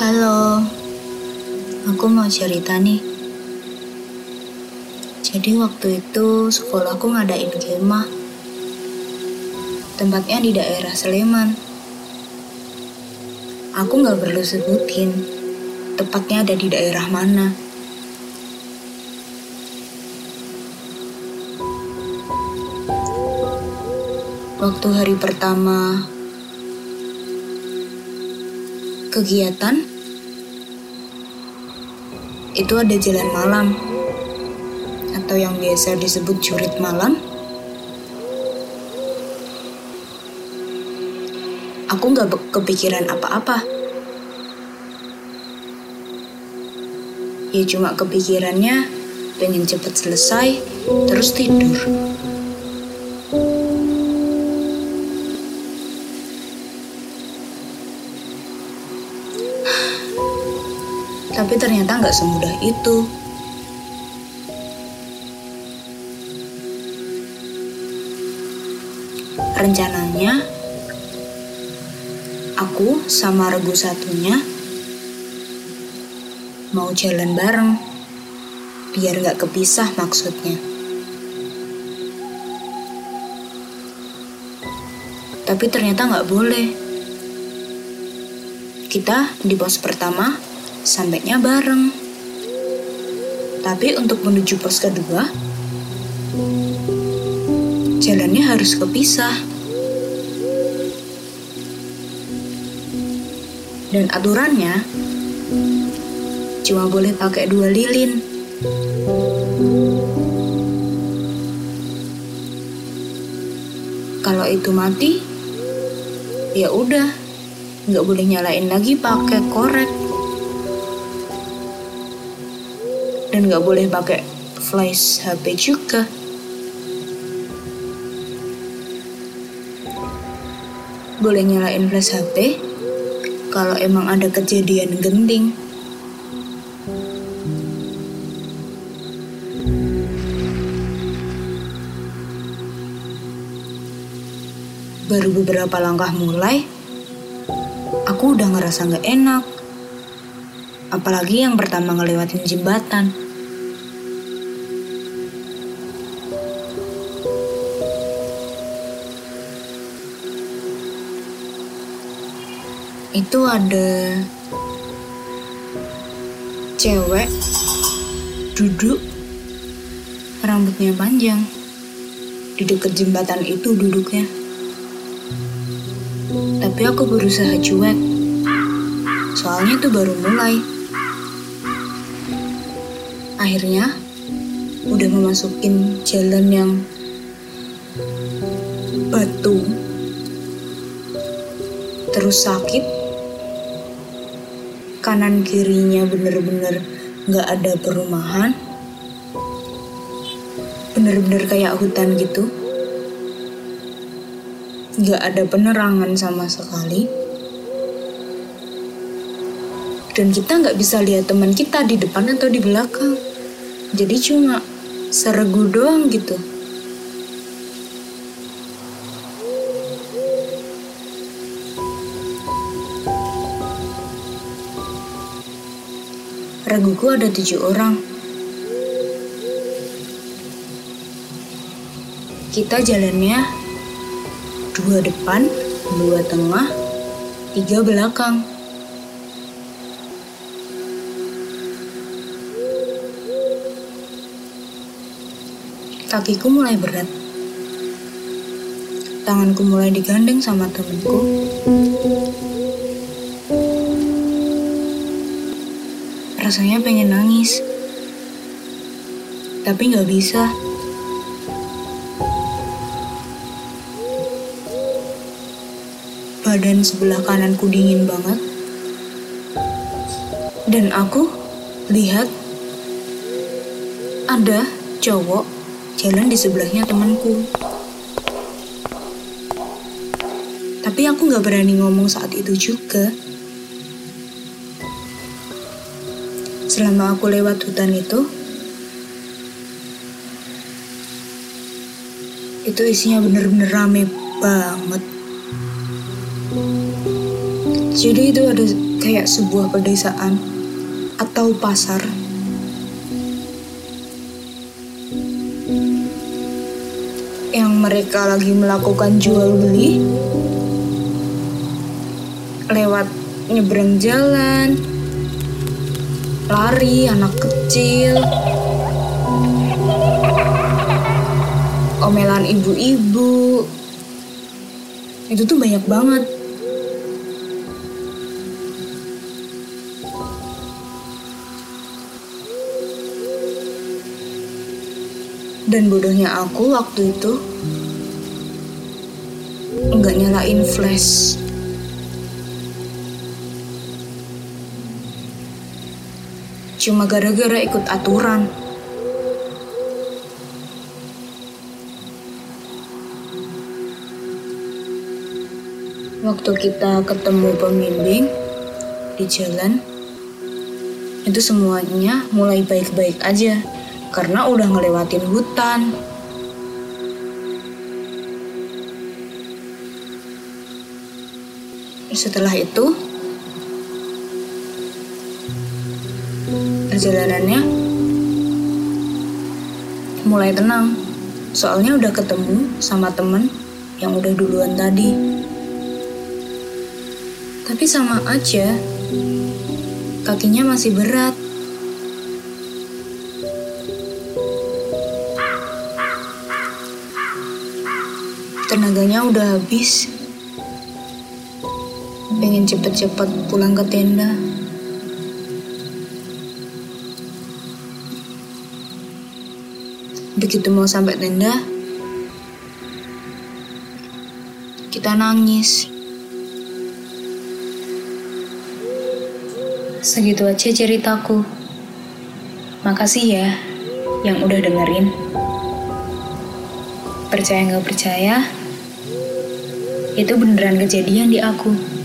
Halo, aku mau cerita nih. Jadi waktu itu sekolahku ngadain kemah. Tempatnya di daerah Sleman. Aku nggak perlu sebutin tepatnya ada di daerah mana. Waktu hari pertama kegiatan itu ada jalan malam atau yang biasa disebut jurit malam. Aku nggak kepikiran apa-apa. Ya cuma kepikirannya pengen cepet selesai terus tidur. Tapi ternyata nggak semudah itu. Rencananya, aku sama regu satunya mau jalan bareng, biar nggak kepisah maksudnya. Tapi ternyata nggak boleh. Kita di pos pertama sampainya bareng. Tapi untuk menuju pos kedua, jalannya harus kepisah. Dan aturannya cuma boleh pakai dua lilin. Kalau itu mati, ya udah, nggak boleh nyalain lagi pakai korek. Dan nggak boleh pakai flash HP juga. Boleh nyalain flash HP kalau emang ada kejadian genting. Baru beberapa langkah mulai, aku udah ngerasa nggak enak. Apalagi yang pertama ngelewatin jembatan. Itu ada cewek duduk rambutnya panjang di dekat jembatan itu duduknya. Tapi aku berusaha cuek. Soalnya itu baru mulai. Akhirnya udah memasukin jalan yang batu terus sakit kanan kirinya bener-bener nggak ada perumahan bener-bener kayak hutan gitu. Nggak ada penerangan sama sekali. Dan kita nggak bisa lihat teman kita di depan atau di belakang jadi cuma seregu doang gitu Reguku ada tujuh orang. Kita jalannya dua depan, dua tengah, tiga belakang. Kakiku mulai berat. Tanganku mulai digandeng sama temenku. Rasanya pengen nangis. Tapi nggak bisa. Badan sebelah kananku dingin banget. Dan aku lihat ada cowok jalan di sebelahnya temanku. Tapi aku nggak berani ngomong saat itu juga. selama aku lewat hutan itu, itu isinya bener-bener rame banget. Jadi itu ada kayak sebuah pedesaan atau pasar. Yang mereka lagi melakukan jual beli lewat nyebrang jalan, lari anak kecil, omelan ibu-ibu. Itu tuh banyak banget. Dan bodohnya aku waktu itu nggak nyalain flash. Cuma gara-gara ikut aturan. Waktu kita ketemu pembimbing di jalan, itu semuanya mulai baik-baik aja karena udah ngelewatin hutan. Setelah itu, perjalanannya mulai tenang. Soalnya udah ketemu sama temen yang udah duluan tadi. Tapi sama aja, kakinya masih berat. Tenaganya udah habis. Pengen cepet-cepet pulang ke tenda. Begitu mau sampai tenda, kita nangis. Segitu aja ceritaku. Makasih ya yang udah dengerin. Percaya nggak percaya, itu beneran kejadian di aku.